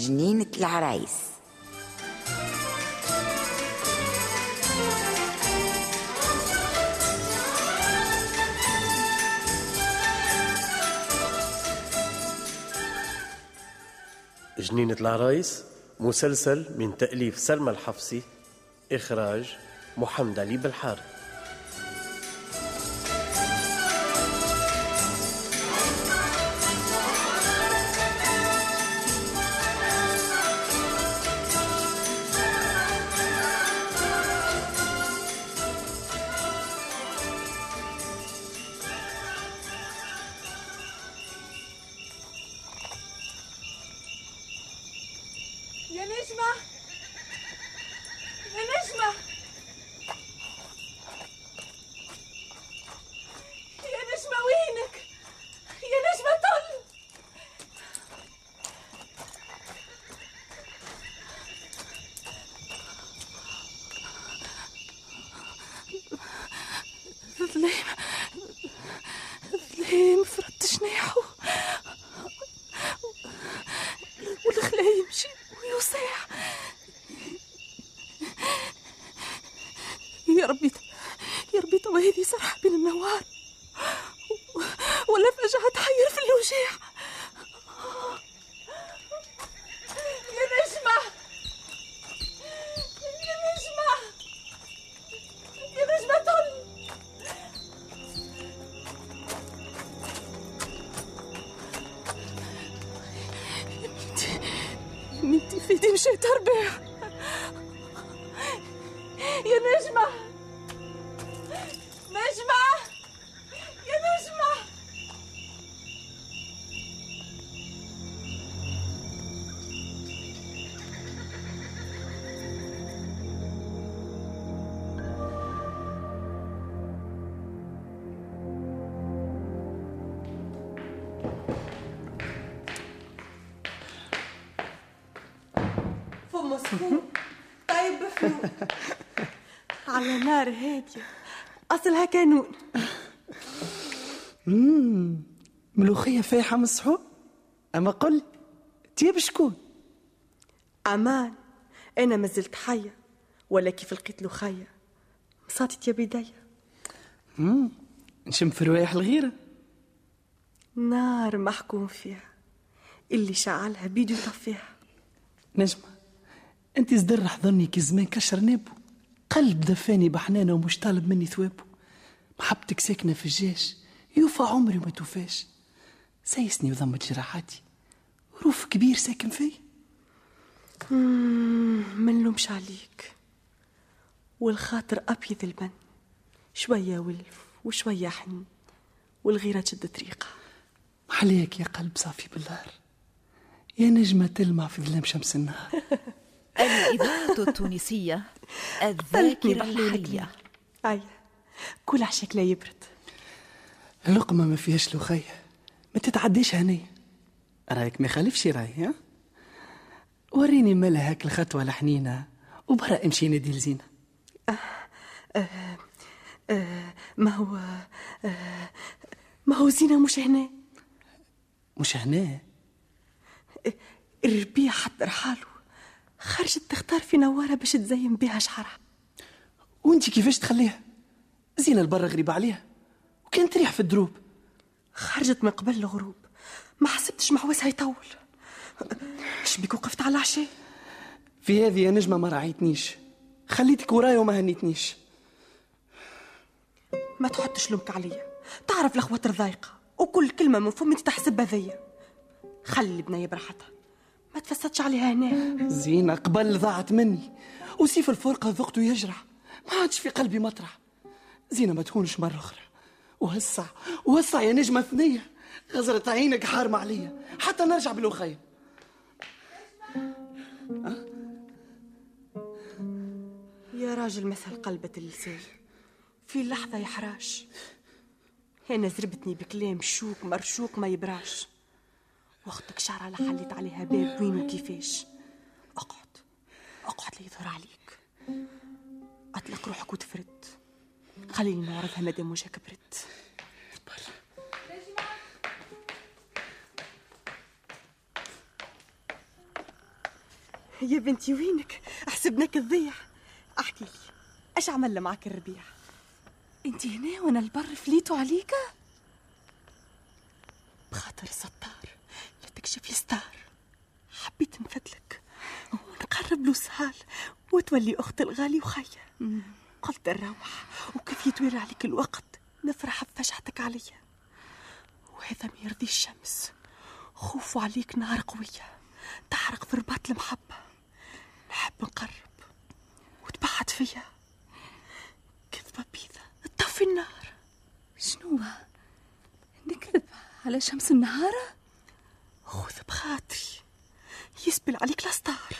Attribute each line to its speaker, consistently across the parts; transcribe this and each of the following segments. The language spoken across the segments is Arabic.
Speaker 1: جنينة العرايس
Speaker 2: جنينة العرايس مسلسل من تأليف سلمى الحفصي إخراج محمد علي بالحارث
Speaker 3: مشيت أربع يا نجمة. نجمة. على نار هادية أصلها كانون
Speaker 4: ملوخية فايحة من الصحون أما قل تياب شكون؟
Speaker 3: أمان أنا ما زلت حية ولا كيف لقيت له خية مصاتت يا بداية
Speaker 4: نشم في روايح الغيرة.
Speaker 3: نار محكوم فيها. اللي شعلها بيدو يطفيها
Speaker 4: نجمة أنت زدر حضرني كي زمان كشر نابو. قلب دفاني بحنانة ومش طالب مني ثوابه. محبتك ساكنة في الجيش يوفى عمري وما توفاش. سيسني وضمت جراحاتي. روف كبير ساكن فيه
Speaker 3: من لومش عليك. والخاطر أبيض البن شوية ولف وشوية حن والغيرة تشد طريقة.
Speaker 4: عليك يا قلب صافي بالنار يا نجمة تلمع في ظلام شمس النهار.
Speaker 5: الإذاعة التونسية الذاكرة الحية.
Speaker 3: أي. كل عشاك لا يبرد.
Speaker 4: اللقمة ما فيهاش لخية ما تتعديش هنية رايك ما يخالفش راي ها؟ وريني مالها هاك الخطوة الحنينة وبرا امشي نادي الزينة
Speaker 3: آه ما هو آه ما هو زينة مش هنا؟
Speaker 4: مش هنا.
Speaker 3: الربيع حط رحاله. خرجت تختار في نوارة باش تزين بها شعرها.
Speaker 4: وانت كيفاش تخليها؟ زينة البرة غريبة عليها. وكان تريح في الدروب.
Speaker 3: خرجت من قبل الغروب. ما حسبتش محوسها يطول. اش بيك وقفت على العشاء؟
Speaker 4: في هذه يا نجمة ما راعيتنيش خليتك ورايا وما هنيتنيش.
Speaker 3: ما تحطش لومك عليا. تعرف الخواطر ضايقة وكل كلمة من فمي تحسبها ذيا خلي بنية براحتها. ما تفسدش عليها هنا.
Speaker 4: زينة قبل ضاعت مني. وسيف الفرقة ذقته يجرح. ما عادش في قلبي مطرح. زينة ما تهونش مرة أخرى. وهسع وهسع يا نجمة ثنية غزرت عينك حارمة عليا. حتى نرجع بالوخيم
Speaker 3: يا راجل مثل قلبة اللسان. في لحظة يا حراش هنا زربتني بكلام شوك مرشوك ما يبراش. واختك شعر على خليت عليها باب وين وكيفاش. أقعد. أقعد لي يظهر عليك. أطلق روحك وتفرد. خليني نعرفها مادام وجهك برد يا بنتي وينك؟ حسبناك تضيع. أحكي لي اش عمل معك الربيع؟
Speaker 6: انت هنا وأنا البر فليتوا عليك؟
Speaker 3: بخاطر لا تكشف لي ستار. حبيت نفدلك ونقرب له سهال وتولي أخت الغالي وخيا قلت نروح وكيف يتوالى عليك الوقت؟ نفرح بفجعتك عليا وهذا ما يرضي الشمس. خوف عليك نار قوية تحرق في رباط المحبة. نحب نقرب. وتبعد فيا. كذبة بيضة. تطفي النار.
Speaker 6: شنو؟ نكذب على شمس النهار
Speaker 3: خذ بخاطري. يسبل عليك الستار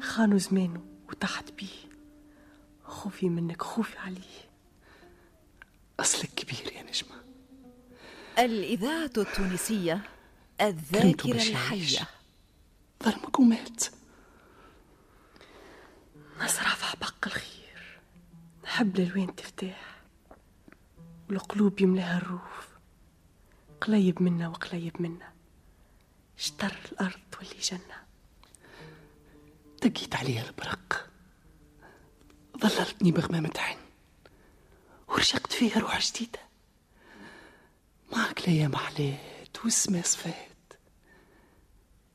Speaker 3: خانوا زمانه وتحت بيه. خوفي منك خوفي عليه.
Speaker 4: أصلك كبير يا نجمة.
Speaker 5: الإذاعة التونسية الذاكرة. الحية.
Speaker 4: ظلمك ومات
Speaker 3: نزرع في حبق الخير. نحب الألوان تفتاح والقلوب يملاها الروف. قليب منا وقليب منا. شطر الأرض تولي جنة.
Speaker 4: دقيت عليها البرق. ظللتني بغمامة عين. ورشقت فيها روح جديدة. معك الأيام حلات والسما صفات.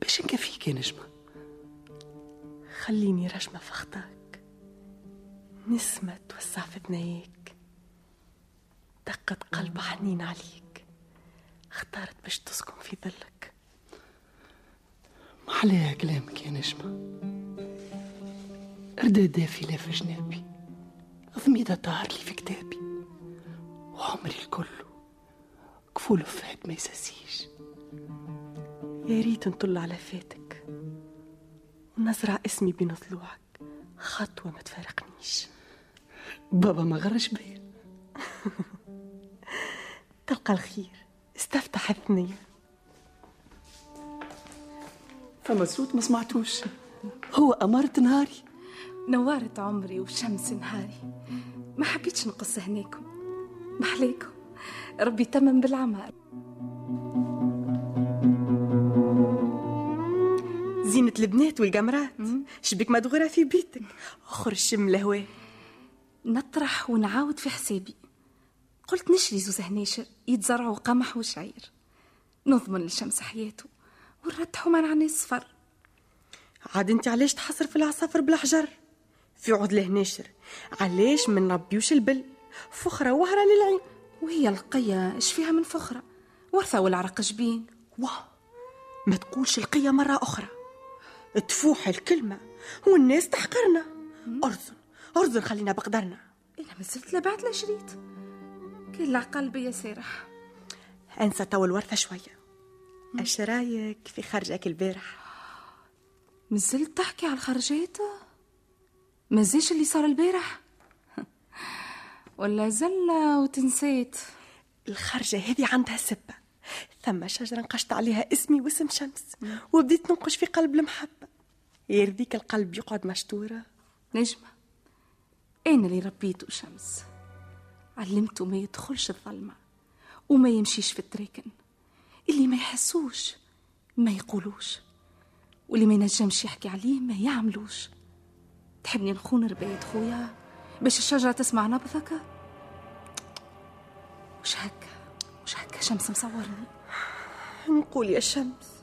Speaker 4: باش نكفيك يا نجمة.
Speaker 3: خليني رشمة في خطاك. نسمة توسع في ثناياك دقة قلب حنين عليك. اختارت باش تسكن في ظلك.
Speaker 4: محلاها كلامك يا نجمة رداد دافي لا في جنابي. ضميدة طاهر لي في كتابي. وعمري الكل. كفول فهد ما يساسيش.
Speaker 3: يا ريت نطل على فاتك. ونزرع اسمي بين ضلوعك خطوة ما تفارقنيش.
Speaker 4: بابا ما غرش بيا.
Speaker 3: تلقى الخير. استفتح الثنية
Speaker 4: فما صوت ما سمعتوش. هو أمرت نهاري؟
Speaker 6: نورت عمري وشمس نهاري. ما حبيتش نقص هناكم محليكم ربي تمم بالعمار
Speaker 3: زينة البنات والقمرات شبك مدغورة في بيتك. اخرج شم الهواء
Speaker 6: نطرح ونعاود في حسابي. قلت نشري زوز هناشر يتزرعوا قمح وشعير. نضمن للشمس حياته. ونرتحوا مع نعناع الصفر
Speaker 3: عاد أنت علاش تحصر في العصافر بالحجر في عود الهناشر علاش من نربيوش البل؟ فخرة وهرة للعين.
Speaker 6: وهي القية إيش فيها من فخرة؟ ورثة والعرق جبين؟
Speaker 3: واه ما تقولش القية مرة أخرى. تفوح الكلمة والناس تحقرنا. أرزن أرزن خلينا بقدرنا.
Speaker 6: أنا ما زلت لبعت لا شريت كل قلبي يا سارح
Speaker 3: أنسى تو الورثة شوية. اش رأيك في خرجك البارح
Speaker 6: مازلت تحكي على الخرجات ما زيش اللي صار البارح؟ ولا زلة وتنسيت؟
Speaker 3: الخرجة هذه عندها سبة. ثم شجرة نقشت عليها اسمي واسم شمس. وبديت ننقش في قلب المحبة يرضيك القلب يقعد مشتورة.
Speaker 6: نجمة أنا اللي ربيته شمس؟ علمته ما يدخلش الظلمة وما يمشيش في التريكن اللي ما يحسوش ما يقولوش. واللي ما ينجمش يحكي عليه ما يعملوش. تحبني نخون رباية خويا باش الشجرة تسمع نبضك؟ وش هكا؟ وش هكا شمس مصورني؟
Speaker 3: نقول يا شمس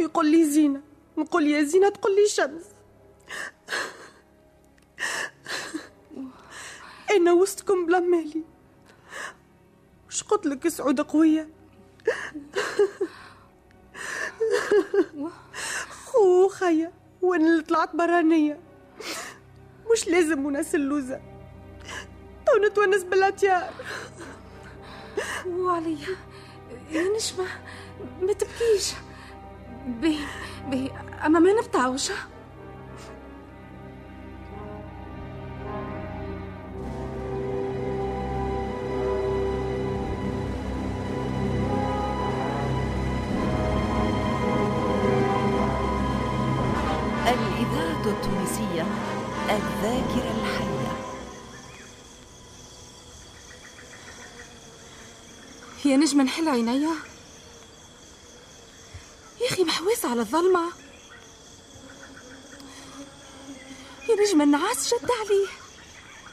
Speaker 3: يقول لي زينة نقول يا زينة تقول لي شمس. أنا وسطكم بلا مالي. وش قلت لك سعودة قوية خو وأنا اللي طلعت برانية مش لازم وناس اللوزة. تو نتونس بالاتيار
Speaker 6: وعليا يا نشمة ما تبكيش. بي بي أما ما نبتعوش يا نجمة نحل عينيا؟ يا أخي محوس على الظلمة. يا نجمة النعاس شد عليه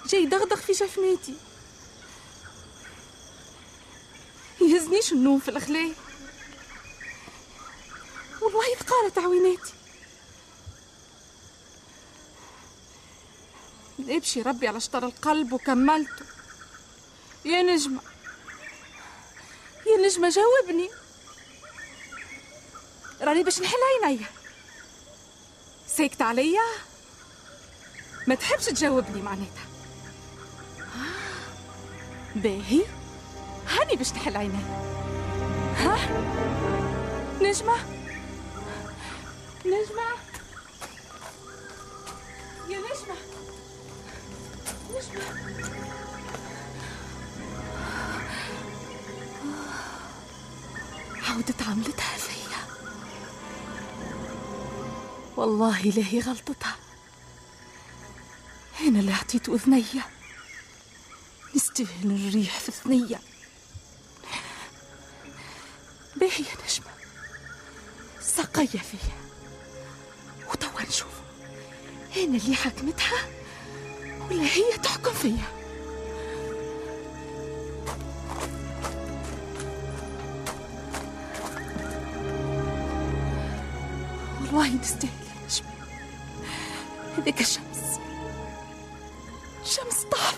Speaker 6: جاي دغدغ في جفناتي يهزنيش النوم في الخلاء. والله ثقالت عويناتي ابشي ربي على شطر القلب وكملته. يا نجمة. نجمة جاوبني. راني باش نحل عينيا ساكت عليا. ما تحبش تجاوبني معناتها. آه، باهي. هاني باش نحل عينيا ها؟ نجمة؟ نجمة؟ يا نجمة. نجمة. عملتها فيا. والله لا هي غلطتها. أنا اللي عطيت أذنيا نستاهل الريح في ثنية باهي يا نجمة سقية فيا. وتوا نشوف أنا اللي حكمتها ولا هي تحكم فيا. نستاهل يا نجمة هذاك الشمس. شمس طاح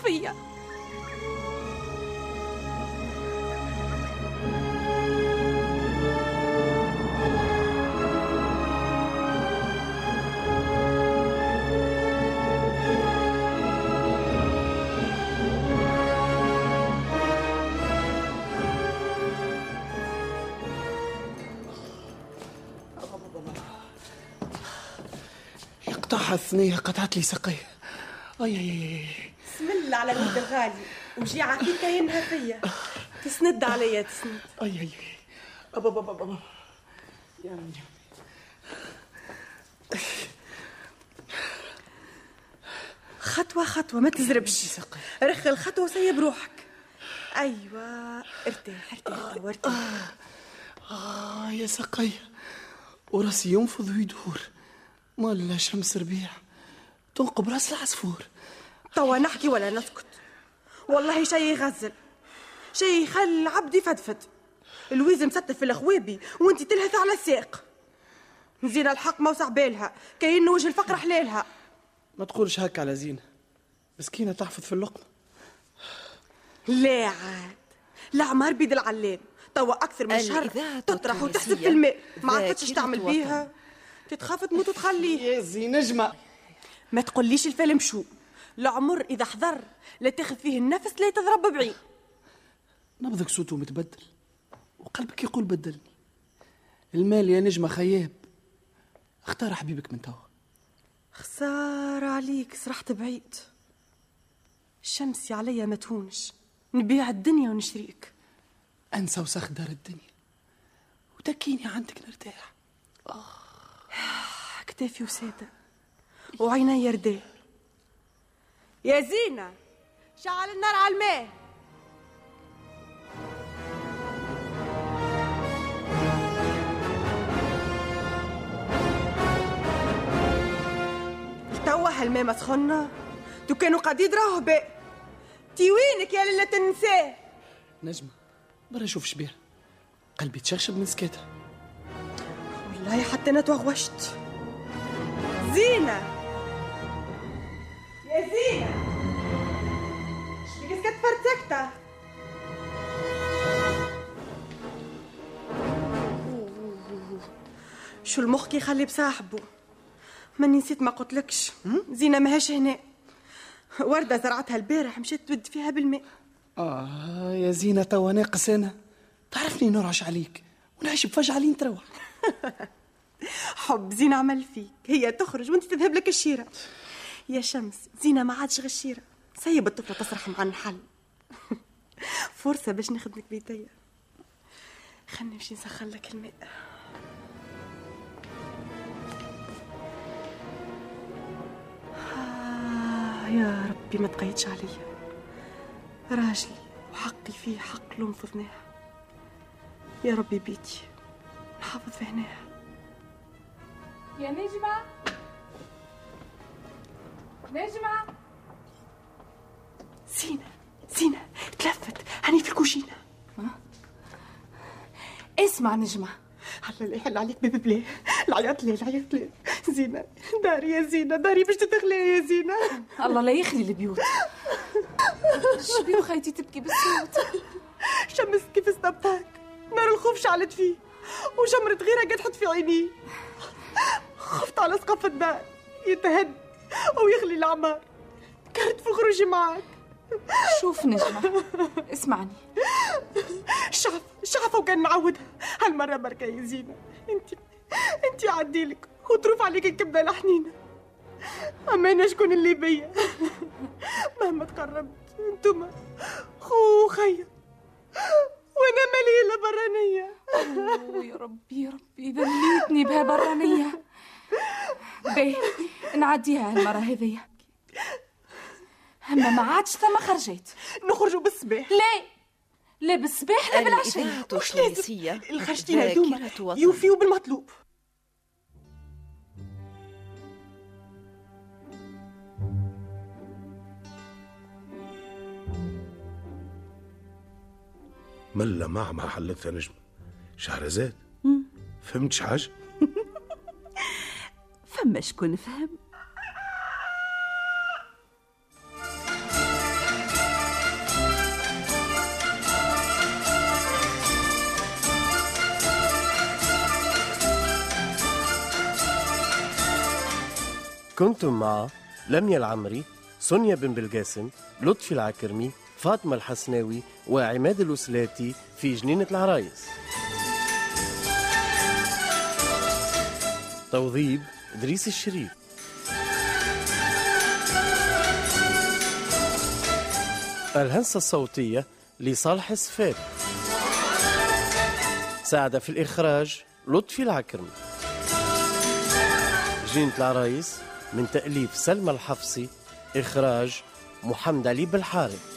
Speaker 4: يقطعها الثنية قطعت لي سقي. أي أي أي
Speaker 3: بسم الله على الولد الغالي. وجيعة فيك كاينها فيا تسند عليا تسند.
Speaker 4: أي أي أبا أبا أبا يا
Speaker 3: خطوة خطوة ما تزربش. رخ الخطوة وسيب روحك. أيوة. ارتاح ارتاح توا ارتاح.
Speaker 4: آه يا سقي. وراسي ينفض ويدور. مال شمس ربيع تنقب راس العصفور.
Speaker 3: توا نحكي ولا نسكت. والله شي يغزل شي يخلي العبد يفدفد. الويز مستف في الخوابي وانت تلهث على الساق زين الحق موسع بالها كاين وجه الفقر حلالها
Speaker 4: ما تقولش هكا على زينة. مسكينة تحفظ في اللقمة.
Speaker 3: لا عاد؟ العمار بيد العلام توا أكثر من شهر تطرح وتحسب في الماء. ما عرفتش تعمل
Speaker 5: وطن.
Speaker 3: بيها. تتخاف تموت وتخليه.
Speaker 4: يا زي نجمة.
Speaker 3: ما تقوليش الفيلم شو. العمر إذا حضر لا تاخذ فيه النفس لا تضرب بعيد
Speaker 4: نبضك صوته متبدل وقلبك يقول بدلني. المال يا نجمة خياب. اختار حبيبك من توا.
Speaker 3: خسارة عليك سرحت بعيد. شمسي عليا ما تهونش. نبيع الدنيا ونشريك.
Speaker 4: أنسى وسخ دار الدنيا. وتكيني عندك نرتاح.
Speaker 3: كتافي وسادة وعيني رداء يا زينة شعل النار على الماء. توا هالماء مسخنة تو كانوا قديد راهو باء تي وينك يا ليلة النساء.
Speaker 4: نجمة برا شوف شبيه. قلبي تشخشب من سكاتها
Speaker 3: والله حتى أنا توغوشت زينة يا زينة شبيك سكت فرتكتة؟ شو المخ كي يخلي بصاحبه؟ ماني نسيت ما قلتلكش. زينة ماهاش هنا. وردة زرعتها البارح مشيت تود فيها بالماء.
Speaker 4: آه يا زينة توا ناقص أنا تعرفني نرعش عليك. ونعيش بفجعة لين تروح.
Speaker 3: حب زينة عمل فيك. هي تخرج وانت تذهب لك الشيرة. يا شمس زينة ما عادش غشيرة سيب الطفلة تصرخ مع الحل. فرصة باش نخدمك بيديا خلني نمشي نسخن لك الماء. آه يا ربي ما تقيدش عليا. راجلي وحقي فيه حق لو نفضناه يا ربي بيتي نحافظ في هناه
Speaker 6: يا نجمة. نجمة.
Speaker 3: زينة زينة تلفت. هني في الكوشينة.
Speaker 6: اسمع نجمة.
Speaker 3: هلا اللي يحل عليك بيبي بليه العياط ليه العياط ليه زينة داري يا زينة داري باش تدخلي يا زينة.
Speaker 6: الله لا يخلي البيوت. شبيه خيتي تبكي بالصوت؟
Speaker 3: شمس كيف استبتاك نار الخوف شعلت فيه. وجمرة غيرها قد تحط في عيني. خفت على سقف الدار يتهد ويخلي العمار كرت في الخروج معاك
Speaker 6: شوف نجمة اسمعني.
Speaker 3: شعف شعفة وكان نعودها هالمرة بركة يا زينة. أنت أنت عديلك وتروف عليك الكبدة الحنينة أما أنا شكون اللي بيا؟ مهما تقربت انتما خو خيا مالي الا برانية
Speaker 6: يا ربي يا ربي ذليتني بها برانية. باهي نعديها المرة هذيا أما ما عادش ثم خرجت.
Speaker 3: نخرجوا بالصباح.
Speaker 6: لا لا بالصباح لا
Speaker 5: الإذاعة
Speaker 3: وش لازم الخشتين هذوما يوفيوا بالمطلوب.
Speaker 7: ملا مع ما حلتها نجمة شهرزاد فهمتش حاجة؟
Speaker 5: فما شكون فهم.
Speaker 2: كنتم مع لميا العمري سونيا بن بلقاسم لطفي العكرمي فاطمة الحسناوي وعماد الوسلاتي في جنينة العرايس. توظيب إدريس الشريف. الهندسة الصوتية لصالح السفاري ساعد في الإخراج لطفي العكرمي جنينة العرايس من تأليف سلمى الحفصي إخراج محمد علي بالحارث.